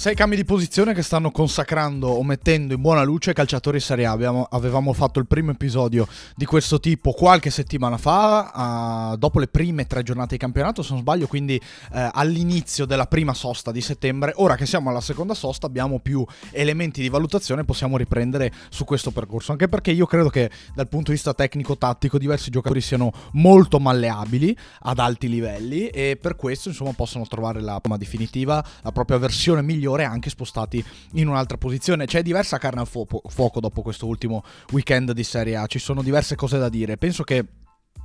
Sei cambi di posizione che stanno consacrando o mettendo in buona luce calciatori Serie A. Abbiamo, avevamo fatto il primo episodio di questo tipo qualche settimana fa, uh, dopo le prime tre giornate di campionato, se non sbaglio, quindi uh, all'inizio della prima sosta di settembre. Ora che siamo alla seconda sosta abbiamo più elementi di valutazione, possiamo riprendere su questo percorso. Anche perché io credo che dal punto di vista tecnico-tattico diversi giocatori siano molto malleabili ad alti livelli e per questo insomma possono trovare la forma definitiva, la propria versione migliore migliore anche spostati in un'altra posizione. C'è diversa carne al fuoco dopo questo ultimo weekend di Serie A, ci sono diverse cose da dire. Penso che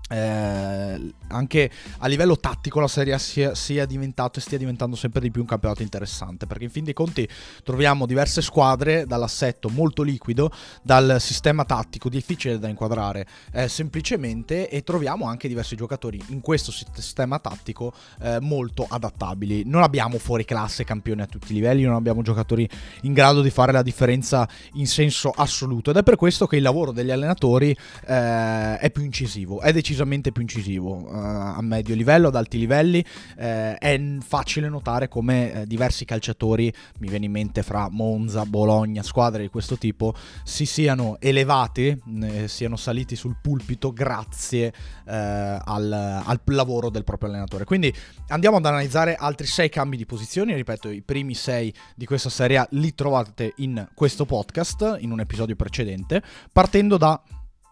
eh, anche a livello tattico la Serie A sia, sia, diventato e stia diventando sempre di più un campionato interessante perché in fin dei conti troviamo diverse squadre dall'assetto molto liquido dal sistema tattico difficile da inquadrare eh, semplicemente e troviamo anche diversi giocatori in questo sistema tattico eh, molto adattabili. Non abbiamo fuori classe campioni a tutti i livelli non abbiamo giocatori in grado di fare la differenza in senso assoluto ed è per questo che il lavoro degli allenatori eh, è più incisivo è decisamente decisamente più incisivo uh, a medio livello, ad alti livelli. Eh, è facile notare come eh, diversi calciatori, mi viene in mente fra Monza, Bologna, squadre di questo tipo, si siano elevati, eh, siano saliti sul pulpito grazie eh, al, al, lavoro del proprio allenatore. Quindi andiamo ad analizzare altri sei cambi di posizioni. Ripeto, i primi sei di questa serie li trovate in questo podcast, in un episodio precedente, partendo da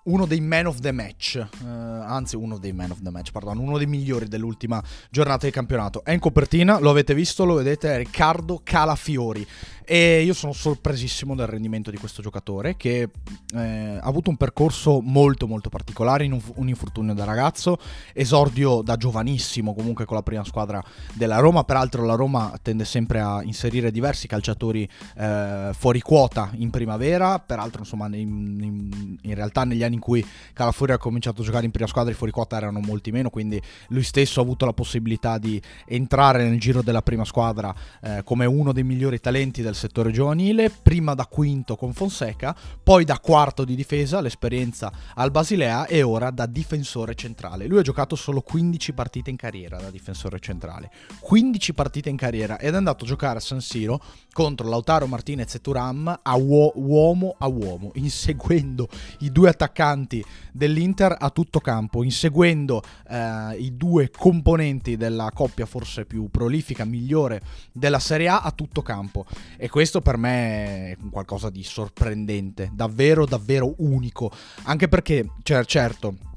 uno dei man of the match, uh, anzi uno dei man of the match, pardon, uno dei migliori dell'ultima giornata di campionato. È in copertina, lo avete visto, lo vedete, è Riccardo Calafiori. E io sono sorpresissimo del rendimento di questo giocatore che eh, ha avuto un percorso molto molto particolare, in un, un, infortunio da ragazzo, esordio da giovanissimo comunque con la prima squadra della Roma, peraltro la Roma tende sempre a inserire diversi calciatori eh, fuori quota in primavera, peraltro insomma in, in, in realtà negli anni in cui Calafiori ha cominciato a giocare in prima squadra i fuori quota erano molti meno, quindi lui stesso ha avuto la possibilità di entrare nel giro della prima squadra eh, come uno dei migliori talenti del settore giovanile, prima da quinto con Fonseca, poi da quarto di difesa, l'esperienza al Basilea e ora da difensore centrale. Lui ha giocato solo 15 partite in carriera da difensore centrale, 15 partite in carriera ed è andato a giocare a San Siro contro Lautaro Martinez e Turam a uo- uomo a uomo, inseguendo i due attaccanti dell'Inter a tutto campo, inseguendo eh, i due componenti della coppia forse più prolifica, migliore della Serie A a tutto campo. E questo per me è qualcosa di sorprendente, davvero, davvero unico. Anche perché, cioè, certo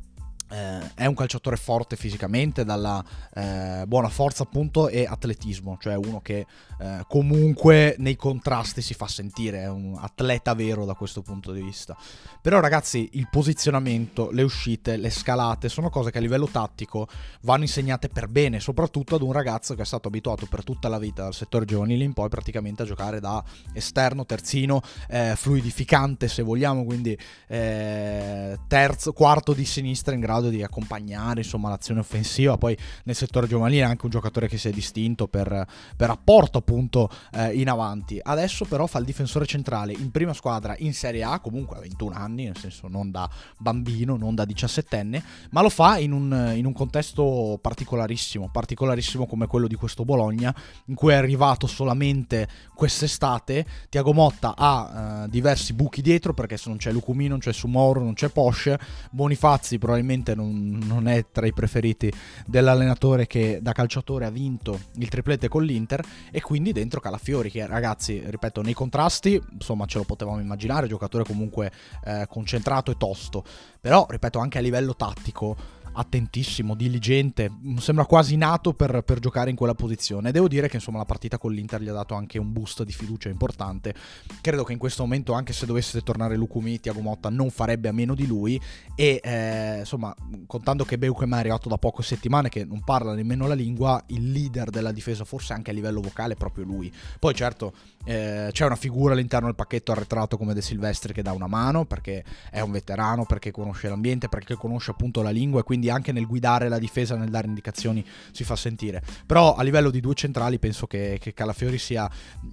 eh, è un calciatore forte fisicamente, dalla eh, buona forza appunto e atletismo, cioè uno che eh, comunque nei contrasti si fa sentire, è un atleta vero da questo punto di vista. Però ragazzi il posizionamento, le uscite, le scalate sono cose che a livello tattico vanno insegnate per bene, soprattutto ad un ragazzo che è stato abituato per tutta la vita dal settore giovanile in poi praticamente a giocare da esterno, terzino, eh, fluidificante se vogliamo, quindi eh, terzo, quarto di sinistra in grado grado di accompagnare insomma, l'azione offensiva. Poi nel settore giovanile è anche un giocatore che si è distinto per, per apporto appunto eh, in avanti. Adesso però fa il difensore centrale in prima squadra in Serie A, comunque a 21 anni, nel senso non da bambino, non da 17enne, ma lo fa in un, in un contesto particolarissimo, particolarissimo come quello di questo Bologna, in cui è arrivato solamente quest'estate. Tiago Motta ha uh, diversi buchi dietro perché se non c'è Lucumino, non c'è Sumoro, non c'è Porsche, Bonifazzi probabilmente sicuramente non, non, è tra i preferiti dell'allenatore che da calciatore ha vinto il triplete con l'Inter e quindi dentro Calafiori che ragazzi, ripeto, nei contrasti, insomma ce lo potevamo immaginare, giocatore comunque eh, concentrato e tosto, però ripeto anche a livello tattico attentissimo, diligente, sembra quasi nato per, per, giocare in quella posizione. Devo dire che insomma la partita con l'Inter gli ha dato anche un boost di fiducia importante. Credo che in questo momento, anche se dovesse tornare Lucumi, Tiago Motta non farebbe a meno di lui. E eh, insomma, contando che Beukem è arrivato da poche settimane, che non parla nemmeno la lingua, il leader della difesa, forse anche a livello vocale, è proprio lui. Poi certo eh, c'è una figura all'interno del pacchetto arretrato come De Silvestri che dà una mano perché è un veterano, perché conosce l'ambiente, perché conosce appunto la lingua e quindi anche nel guidare la difesa, nel dare indicazioni si fa sentire. Però a livello di due centrali penso che, che Calafiori sia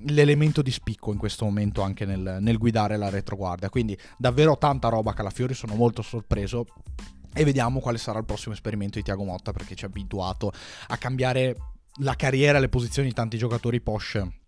l'elemento di spicco in questo momento anche nel, nel guidare la retroguardia. Quindi davvero tanta roba Calafiori, sono molto sorpreso. E vediamo quale sarà il prossimo esperimento di Tiago Motta perché ci ha abituato a cambiare la carriera e le posizioni di tanti giocatori Porsche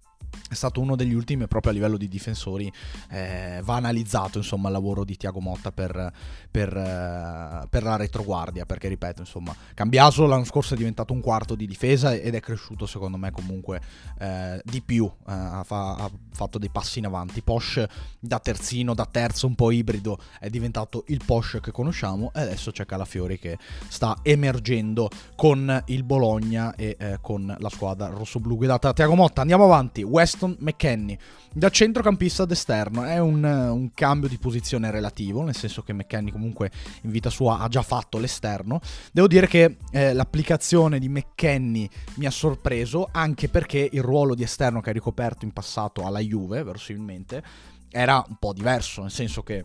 è stato uno degli ultimi proprio a livello di difensori eh, va analizzato insomma il lavoro di Tiago Motta per, per, eh, per, la retroguardia perché ripeto insomma Cambiaso l'anno scorso è diventato un quarto di difesa ed è cresciuto secondo me comunque eh, di più eh, ha, fa, ha, fatto dei passi in avanti. Posh da terzino da terzo un po' ibrido è diventato il Posh che conosciamo e adesso c'è Calafiori che sta emergendo con il Bologna e eh, con la squadra rossoblu guidata da Tiago Motta andiamo avanti. West Weston McKenny. Da centrocampista ad esterno è un, un, cambio di posizione relativo, nel senso che McKenny comunque in vita sua ha già fatto l'esterno. Devo dire che eh, l'applicazione di McKenny mi ha sorpreso, anche perché il ruolo di esterno che ha ricoperto in passato alla Juve, verosimilmente, era un po' diverso, nel senso che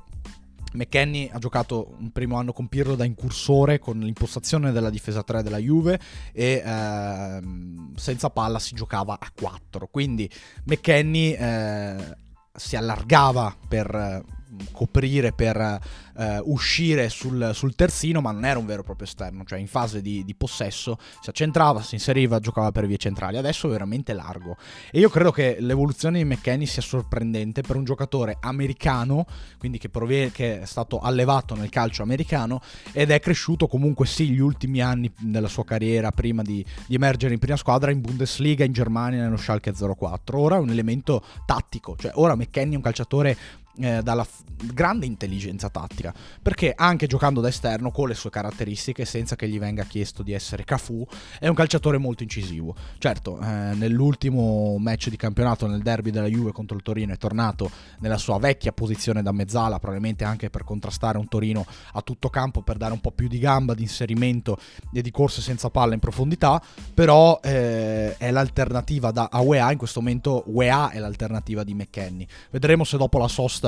McKenny ha giocato un primo anno con Pirlo da incursore con l'impostazione della difesa 3 della Juve e ehm, senza palla si giocava a 4. Quindi McKenny eh, si allargava per coprire per uh, uscire sul, sul, terzino, ma non era un vero e proprio esterno, cioè in fase di, di, possesso si accentrava, si inseriva, giocava per vie centrali, adesso è veramente largo. E io credo che l'evoluzione di McKenny sia sorprendente per un giocatore americano, quindi che, proviene, che è stato allevato nel calcio americano ed è cresciuto comunque sì gli ultimi anni della sua carriera prima di, di emergere in prima squadra in Bundesliga, in Germania, nello Schalke 04. Ora è un elemento tattico, cioè ora McKenny è un calciatore eh, dalla f- grande intelligenza tattica, perché anche giocando da esterno con le sue caratteristiche, senza che gli venga chiesto di essere Cafu, è un calciatore molto incisivo. Certo, eh, nell'ultimo match di campionato, nel derby della Juve contro il Torino, è tornato nella sua vecchia posizione da mezzala, probabilmente anche per contrastare un Torino a tutto campo, per dare un po' più di gamba, di inserimento e di corse senza palla in profondità, però eh, è l'alternativa da, a UEA, in questo momento UEA è l'alternativa di McKenny. Vedremo se dopo la sosta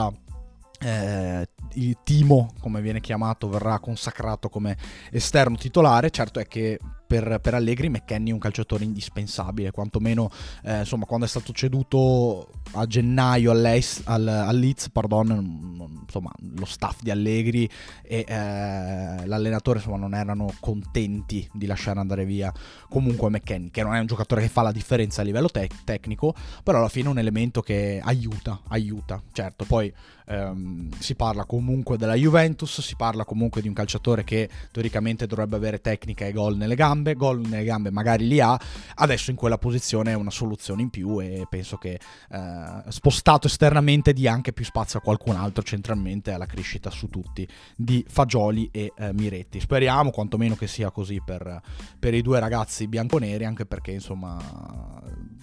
eh, il Timo, come viene chiamato, verrà consacrato come esterno titolare. Certo è che per, per Allegri McKenny è un calciatore indispensabile, quantomeno eh, insomma, quando è stato ceduto a gennaio al, Leeds, pardon, insomma, lo staff di Allegri e eh, l'allenatore insomma, non erano contenti di lasciare andare via comunque McKenny, che non è un giocatore che fa la differenza a livello te- tecnico, però alla fine è un elemento che aiuta, aiuta. Certo, poi ehm, si parla comunque della Juventus, si parla comunque di un calciatore che teoricamente dovrebbe avere tecnica e gol nelle gambe gambe, gol nelle gambe magari li ha, adesso in quella posizione è una soluzione in più e penso che eh, spostato esternamente dia anche più spazio a qualcun altro centralmente alla crescita su tutti di Fagioli e eh, Miretti. Speriamo quantomeno che sia così per, per i due ragazzi bianconeri, anche perché insomma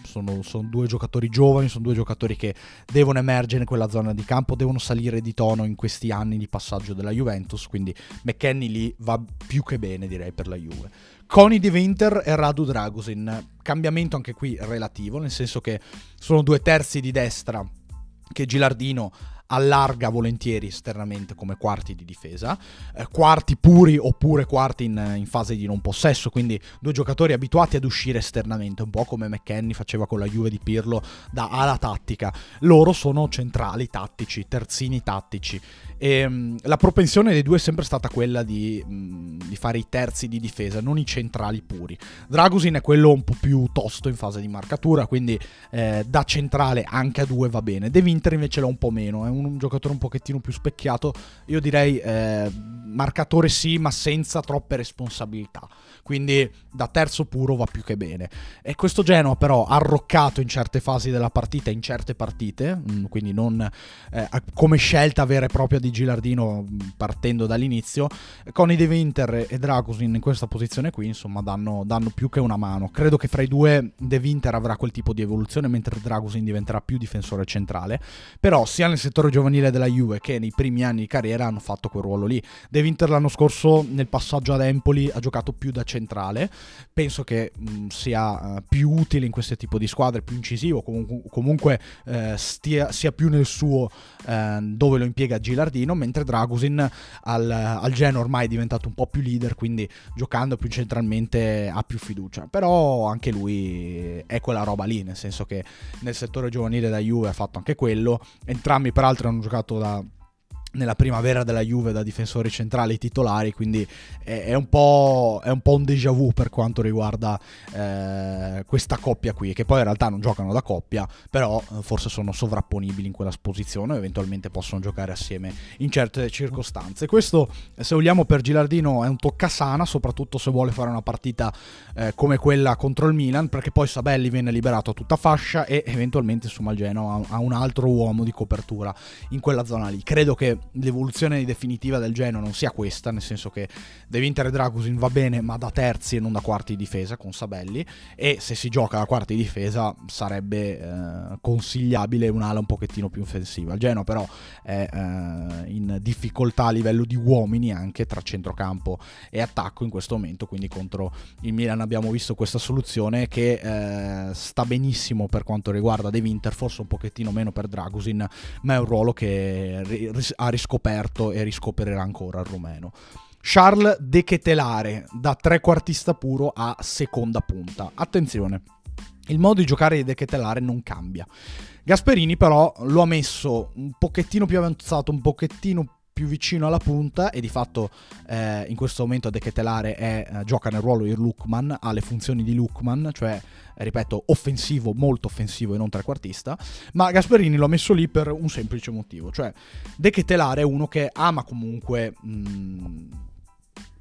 sono, sono, due giocatori giovani, sono due giocatori che devono emergere in quella zona di campo, devono salire di tono in questi anni di passaggio della Juventus, quindi McKenny lì va più che bene direi per la Juve. Coni di Winter e Radu Dragusin. Cambiamento anche qui relativo, nel senso che sono due terzi di destra che Gilardino allarga volentieri esternamente come quarti di difesa, eh, quarti puri oppure quarti in, in, fase di non possesso, quindi due giocatori abituati ad uscire esternamente, un po' come McKenny faceva con la Juve di Pirlo da ala tattica. Loro sono centrali tattici, terzini tattici e, um, la propensione dei due è sempre stata quella di, um, di, fare i terzi di difesa, non i centrali puri. Dragusin è quello un po' più tosto in fase di marcatura, quindi eh, da centrale anche a due va bene. De Winter invece l'ha un po' meno, è un, un giocatore un pochettino più specchiato. Io direi eh, marcatore sì, ma senza troppe responsabilità. Quindi da terzo puro va più che bene. E questo Genoa però arroccato in certe fasi della partita, in certe partite, mm, quindi non eh, come scelta vera e propria di Gilardino mm, partendo dall'inizio, con i De Winter e Dragusin in questa posizione qui, insomma, danno, danno, più che una mano. Credo che fra i due De Winter avrà quel tipo di evoluzione, mentre Dragusin diventerà più difensore centrale. Però sia nel settore giovanile della Juve che nei primi anni di carriera hanno fatto quel ruolo lì. De Winter l'anno scorso nel passaggio ad Empoli ha giocato più da centrale. Penso che mh, mm, sia uh, più utile in questo tipo di squadre, più incisivo, comunque, comunque uh, stia, sia più nel suo uh, dove lo impiega Gilardino, mentre Dragusin al, al Genoa ormai è diventato un po' più leader, quindi giocando più centralmente ha più fiducia. Però anche lui è quella roba lì, nel senso che nel settore giovanile da Juve ha fatto anche quello. Entrambi peraltro hanno giocato da nella primavera della Juve da difensori centrali titolari, quindi è, è, un, po', è un, po', un déjà vu per quanto riguarda eh, questa coppia qui, che poi in realtà non giocano da coppia, però eh, forse sono sovrapponibili in quella posizione eventualmente possono giocare assieme in certe circostanze. Questo, se vogliamo, per Gilardino è un toccasana, soprattutto se vuole fare una partita eh, come quella contro il Milan, perché poi Sabelli viene liberato a tutta fascia e eventualmente insomma il Genoa ha un altro uomo di copertura in quella zona lì. Credo che l'evoluzione definitiva del Genoa non sia questa, nel senso che De Winter e Dragusin va bene, ma da terzi e non da quarti di difesa con Sabelli. E se si gioca da quarti di difesa sarebbe eh, consigliabile un'ala un pochettino più offensiva. Il Genoa, però, è eh, in difficoltà a livello di uomini anche tra centrocampo e attacco in questo momento. Quindi contro il Milan abbiamo visto questa soluzione che eh, sta benissimo per quanto riguarda De Winter, forse un pochettino meno per Dragusin, ma è un ruolo che riscoperto e riscoprirà ancora il rumeno. Charles De Ketelare da trequartista puro a seconda punta. Attenzione, il modo di giocare di De Ketelare non cambia. Gasperini però lo ha messo un pochettino più avanzato, un pochettino più vicino alla punta e di fatto eh, in questo momento De Ketelare è, eh, gioca nel ruolo di Lukman, ha le funzioni di Lukman, cioè ripeto, offensivo, molto offensivo e non trequartista, ma Gasperini lo ha messo lì per un semplice motivo, cioè De Ketelare è uno che ama comunque... Mh, mm,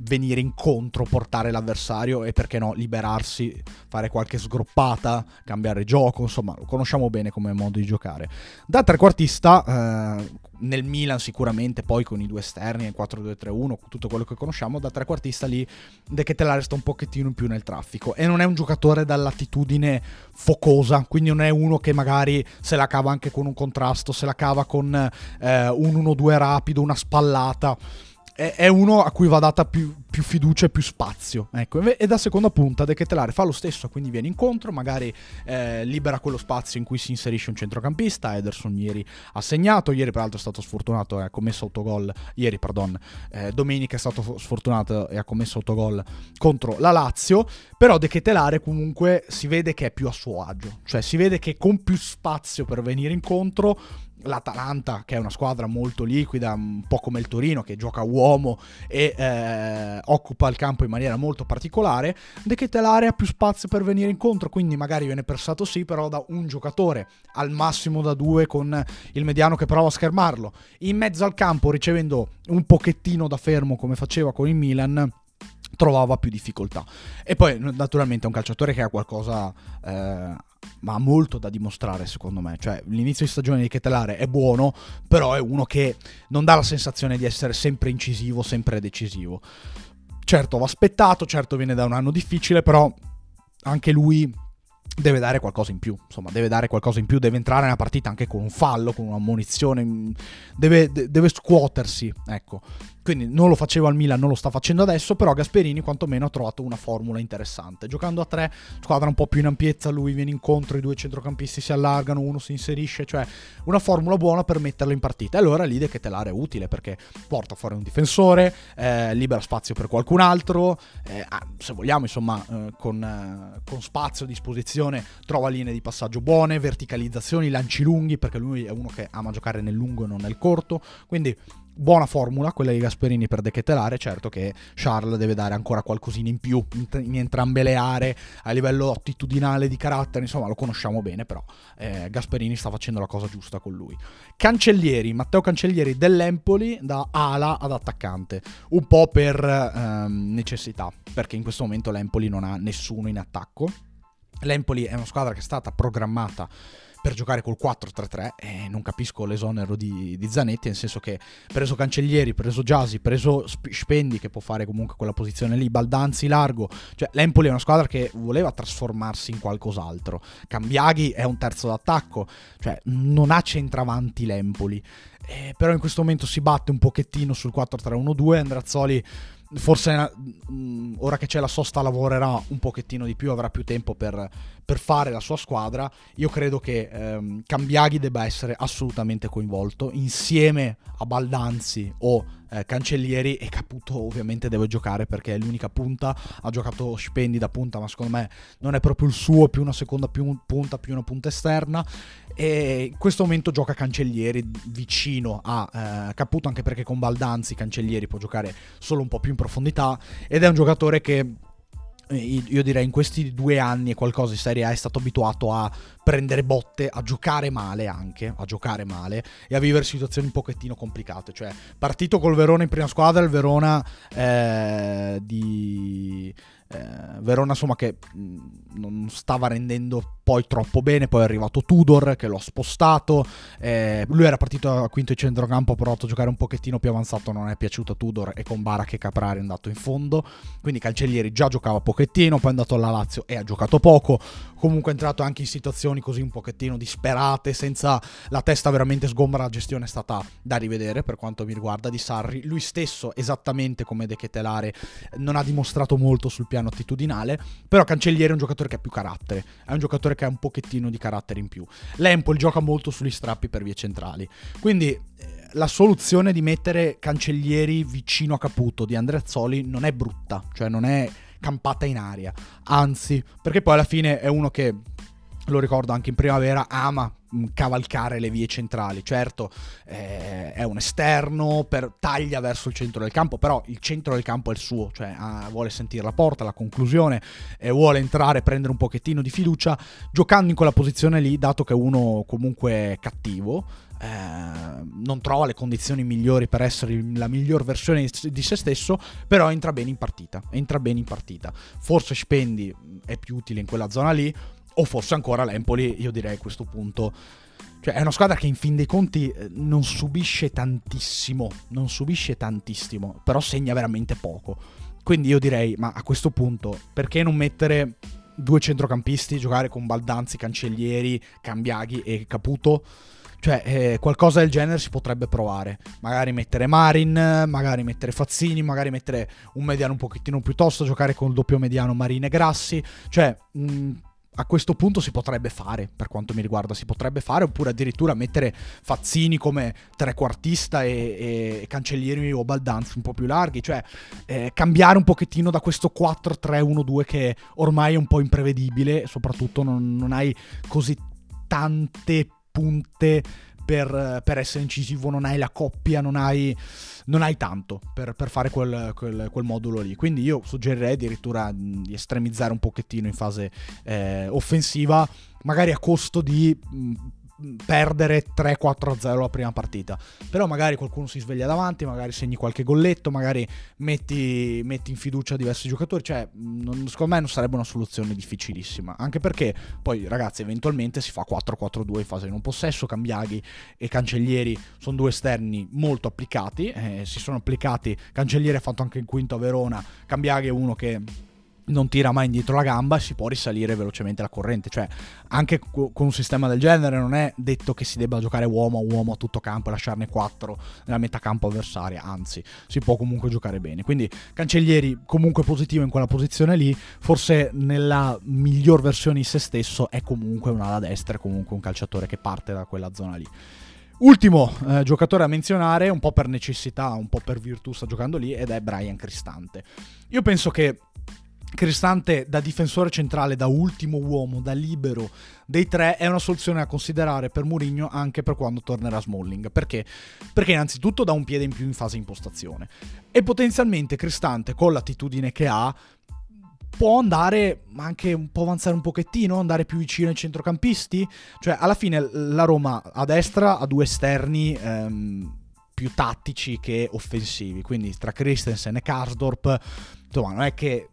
venire incontro, portare l'avversario e perché no, liberarsi, fare qualche sgroppata, cambiare gioco, insomma, lo conosciamo bene come modo di giocare. Da trequartista, eh, nel Milan sicuramente, poi con i due esterni, il 4-2-3-1, tutto quello che conosciamo, da trequartista lì De Ketelare sta un pochettino in più nel traffico e non è un giocatore dall'attitudine focosa, quindi non è uno che magari se la cava anche con un contrasto, se la cava con eh, un 1-2 rapido, una spallata è, uno a cui va data più, più fiducia e più spazio. Ecco. E da seconda punta De Ketelare fa lo stesso, quindi viene incontro, magari eh, libera quello spazio in cui si inserisce un centrocampista. Ederson ieri ha segnato, ieri peraltro è stato sfortunato e ha commesso autogol. Ieri, pardon, eh, domenica è stato sfortunato e ha commesso autogol contro la Lazio. Però De Ketelare comunque si vede che è più a suo agio, cioè si vede che con più spazio per venire incontro l'Atalanta, che è una squadra molto liquida, un po' come il Torino, che gioca uomo e eh, occupa il campo in maniera molto particolare, De Ketelare ha più spazio per venire incontro, quindi magari viene persato sì, però da un giocatore, al massimo da due con il mediano che prova a schermarlo. In mezzo al campo, ricevendo un pochettino da fermo come faceva con il Milan, trovava più difficoltà. E poi naturalmente è un calciatore che ha qualcosa, eh, ma ha molto da dimostrare secondo me. Cioè l'inizio di stagione di Ketelare è buono, però è uno che non dà la sensazione di essere sempre incisivo, sempre decisivo. Certo va aspettato, certo viene da un anno difficile, però anche lui deve dare qualcosa in più, insomma, deve dare qualcosa in più, deve entrare nella partita anche con un fallo, con una munizione, deve, deve scuotersi, ecco. Quindi non lo faceva al Milan, non lo sta facendo adesso, però Gasperini quantomeno ha trovato una formula interessante. Giocando a tre, squadra un po' più in ampiezza, lui viene incontro, i due centrocampisti si allargano, uno si inserisce, cioè una formula buona per metterlo in partita. E allora lì De Ketelare è utile perché porta fuori un difensore, eh, libera spazio per qualcun altro, eh, se vogliamo insomma eh, con, eh, con spazio a disposizione trova linee di passaggio buone, verticalizzazioni, lanci lunghi, perché lui è uno che ama giocare nel lungo e non nel corto, quindi buona formula quella di Gasperini per dechetelare, certo che Charles deve dare ancora qualcosina in più in, in, entrambe le aree a livello attitudinale di carattere, insomma lo conosciamo bene, però eh, Gasperini sta facendo la cosa giusta con lui. Cancellieri, Matteo Cancellieri dell'Empoli da ala ad attaccante, un po' per ehm, necessità, perché in questo momento l'Empoli non ha nessuno in attacco. L'Empoli è una squadra che è stata programmata per giocare col 4-3-3 e non capisco l'esonero di, di, Zanetti, nel senso che preso Cancellieri, preso Giasi, preso Spendi che può fare comunque quella posizione lì, Baldanzi largo, cioè l'Empoli è una squadra che voleva trasformarsi in qualcos'altro. Cambiaghi è un terzo d'attacco, cioè non ha centravanti l'Empoli. Eh, però in questo momento si batte un pochettino sul 4-3-1-2, Andrazzoli forse mh, ora che c'è la sosta lavorerà un pochettino di più, avrà più tempo per, per fare la sua squadra. Io credo che ehm, Cambiaghi debba essere assolutamente coinvolto insieme a Baldanzi o eh, Cancellieri e Caputo ovviamente deve giocare perché è l'unica punta, ha giocato Spendi da punta ma secondo me non è proprio il suo, più una seconda più punta, più una punta esterna. E in questo momento gioca Cancellieri vicino a eh, Caputo anche perché con Baldanzi Cancellieri può giocare solo un po' più in profondità. Ed è un giocatore che io direi in questi due anni e qualcosa in Serie A è stato abituato a prendere botte, a giocare male anche, a giocare male e a vivere situazioni un pochettino complicate. Cioè, partito col Verona in prima squadra, il Verona eh, di eh, Verona insomma che mh, non stava rendendo poi troppo bene, poi è arrivato Tudor che l'ho spostato, eh, lui era partito a quinto di centrocampo, ha provato a giocare un pochettino più avanzato, non è piaciuto a Tudor e con Barak e Caprari è andato in fondo, quindi Cancellieri già giocava pochettino, poi è andato alla Lazio e ha giocato poco, comunque è entrato anche in situazioni così un pochettino disperate, senza la testa veramente sgombra, la gestione è stata da rivedere per quanto mi riguarda di Sarri, lui stesso esattamente come De Ketelare non ha dimostrato molto sul piano piano attitudinale, però Cancelliere è un giocatore che ha più carattere, è un giocatore che ha un pochettino di carattere in più. L'Empoli gioca molto sugli strappi per vie centrali, quindi eh, la soluzione di mettere Cancellieri vicino a Caputo di Andreazzoli non è brutta, cioè non è campata in aria, anzi, perché poi alla fine è uno che lo ricordo anche in primavera, ama cavalcare le vie centrali. Certo, eh, è un esterno, per, taglia verso il centro del campo, però il centro del campo è il suo, cioè ah, vuole sentire la porta, la conclusione, e vuole entrare, prendere un pochettino di fiducia, giocando in quella posizione lì, dato che è uno comunque cattivo. Eh, non trova le condizioni migliori per essere la miglior versione di se stesso, però entra bene in partita. Entra bene in partita. Forse Spendi è più utile in quella zona lì o forse ancora l'Empoli, io direi a questo punto. Cioè, è una squadra che in fin dei conti eh, non subisce tantissimo, non subisce tantissimo, però segna veramente poco. Quindi io direi, ma a questo punto, perché non mettere due centrocampisti, giocare con Baldanzi, Cancellieri, Cambiaghi e Caputo? Cioè, eh, qualcosa del genere si potrebbe provare. Magari mettere Marin, magari mettere Fazzini, magari mettere un mediano un pochettino più tosto, giocare con il doppio mediano Marin e Grassi. Cioè, mh, a questo punto si potrebbe fare, per quanto mi riguarda, si potrebbe fare, oppure addirittura mettere Fazzini come trequartista e, e Cancellieri o Baldanzi un po' più larghi, cioè eh, cambiare un pochettino da questo 4-3-1-2 che ormai è un po' imprevedibile, soprattutto non, non hai così tante punte per, per, essere incisivo, non hai la coppia, non hai, non hai tanto per, per fare quel, quel, quel, modulo lì. Quindi io suggerirei addirittura di estremizzare un pochettino in fase eh, offensiva, magari a costo di perdere 3-4-0 la prima partita. Però magari qualcuno si sveglia davanti, magari segni qualche golletto, magari metti, metti in fiducia diversi giocatori. Cioè, non, secondo me non sarebbe una soluzione difficilissima. Anche perché poi, ragazzi, eventualmente si fa 4-4-2 in fase di non possesso. Cambiaghi e Cancellieri sono due esterni molto applicati. Eh, si sono applicati. Cancellieri ha fatto anche il quinto a Verona. Cambiaghi è uno che non tira mai indietro la gamba si può risalire velocemente la corrente. Cioè, anche con un sistema del genere non è detto che si debba giocare uomo a uomo a tutto campo e lasciarne 4 nella metà campo avversaria, anzi, si può comunque giocare bene. Quindi Cancellieri comunque positivo in quella posizione lì, forse nella miglior versione di se stesso è comunque un ala destra, comunque un calciatore che parte da quella zona lì. Ultimo eh, giocatore a menzionare, un po' per necessità, un po' per virtù sta giocando lì, ed è Brian Cristante. Io penso che Cristante da difensore centrale, da ultimo uomo, da libero dei tre è una soluzione da considerare per Mourinho anche per quando tornerà Smalling. Perché? Perché innanzitutto dà un piede in più in fase impostazione e potenzialmente Cristante con l'attitudine che ha può andare anche un po' avanzare un pochettino, andare più vicino ai centrocampisti. Cioè alla fine la Roma a destra ha due esterni ehm, più tattici che offensivi, quindi tra Christensen e Karsdorp insomma non è che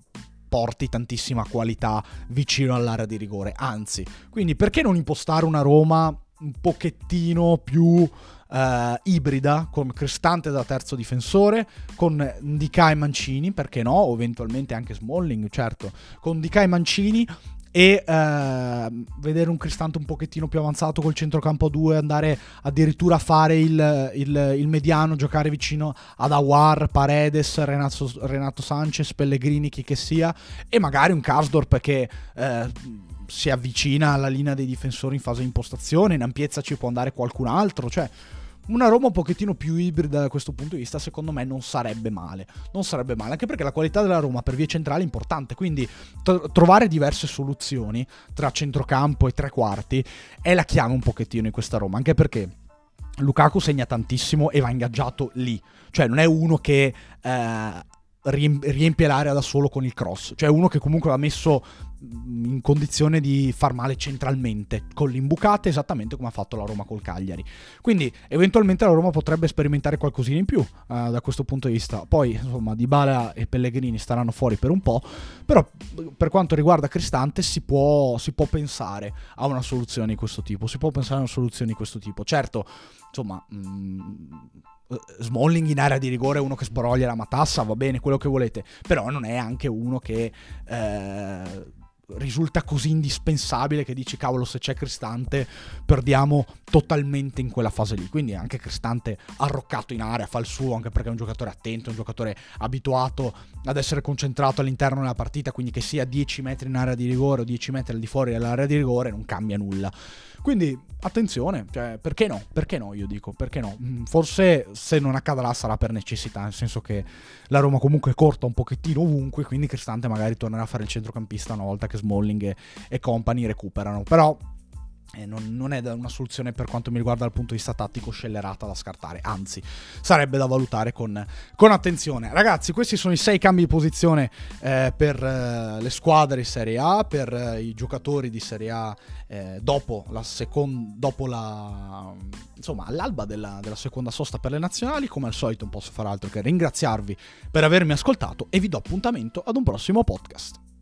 porti tantissima qualità vicino all'area di rigore. Anzi, quindi perché non impostare una Roma un pochettino più Uh, ibrida con Cristante da terzo difensore, con Ndika e Mancini, perché no? O eventualmente anche Smalling, certo, con Ndika e Mancini e uh, vedere un Cristante un pochettino più avanzato col centrocampo 2, andare addirittura a fare il, il, il, mediano, giocare vicino ad Awar, Paredes, Renato, Renato, Sanchez, Pellegrini, chi che sia, e magari un Karsdorp che... Uh, si avvicina alla linea dei difensori in fase di impostazione, in ampiezza ci può andare qualcun altro, cioè una Roma un pochettino più ibrida da questo punto di vista, secondo me non sarebbe male. Non sarebbe male, anche perché la qualità della Roma per vie centrali è importante, quindi t- trovare diverse soluzioni tra centrocampo e tre quarti è la chiave un pochettino in questa Roma, anche perché Lukaku segna tantissimo e va ingaggiato lì, cioè non è uno che eh, riempie l'area da solo con il cross, cioè uno che comunque va messo in condizione di far male centralmente con l'imbucata esattamente come ha fatto la Roma col Cagliari. Quindi eventualmente la Roma potrebbe sperimentare qualcosina in più uh, da questo punto di vista. Poi insomma Dybala e Pellegrini staranno fuori per un po' però per quanto riguarda Cristante si può, si può pensare a una soluzione di questo tipo si può pensare a una soluzione di questo tipo. Certo insomma mh, mm, Smalling in area di rigore è uno che sbroglia la matassa, va bene, quello che volete, però non è anche uno che eh, risulta così indispensabile che dici cavolo se c'è Cristante perdiamo totalmente in quella fase lì. Quindi anche Cristante arroccato in area fa il suo anche perché è un giocatore attento un giocatore abituato ad essere concentrato all'interno della partita quindi che sia 10 metri in area di rigore o 10 metri al di fuori dell'area di rigore non cambia nulla quindi attenzione, cioè, perché no? Perché no? Io dico, perché no? Mm, forse se non accadrà sarà per necessità, nel senso che la Roma comunque corta un pochettino ovunque, quindi Cristante magari tornerà a fare il centrocampista una volta che Smalling e, e compagni recuperano. Però non, non, è una soluzione per quanto mi riguarda dal punto di vista tattico scellerata da scartare, anzi sarebbe da valutare con, con attenzione. Ragazzi, questi sono i sei cambi di posizione eh, per eh, le squadre di Serie A, per eh, i giocatori di Serie A eh, dopo la seconda, dopo la, insomma all'alba della, della seconda sosta per le nazionali. Come al solito non posso fare altro che ringraziarvi per avermi ascoltato e vi do appuntamento ad un prossimo podcast.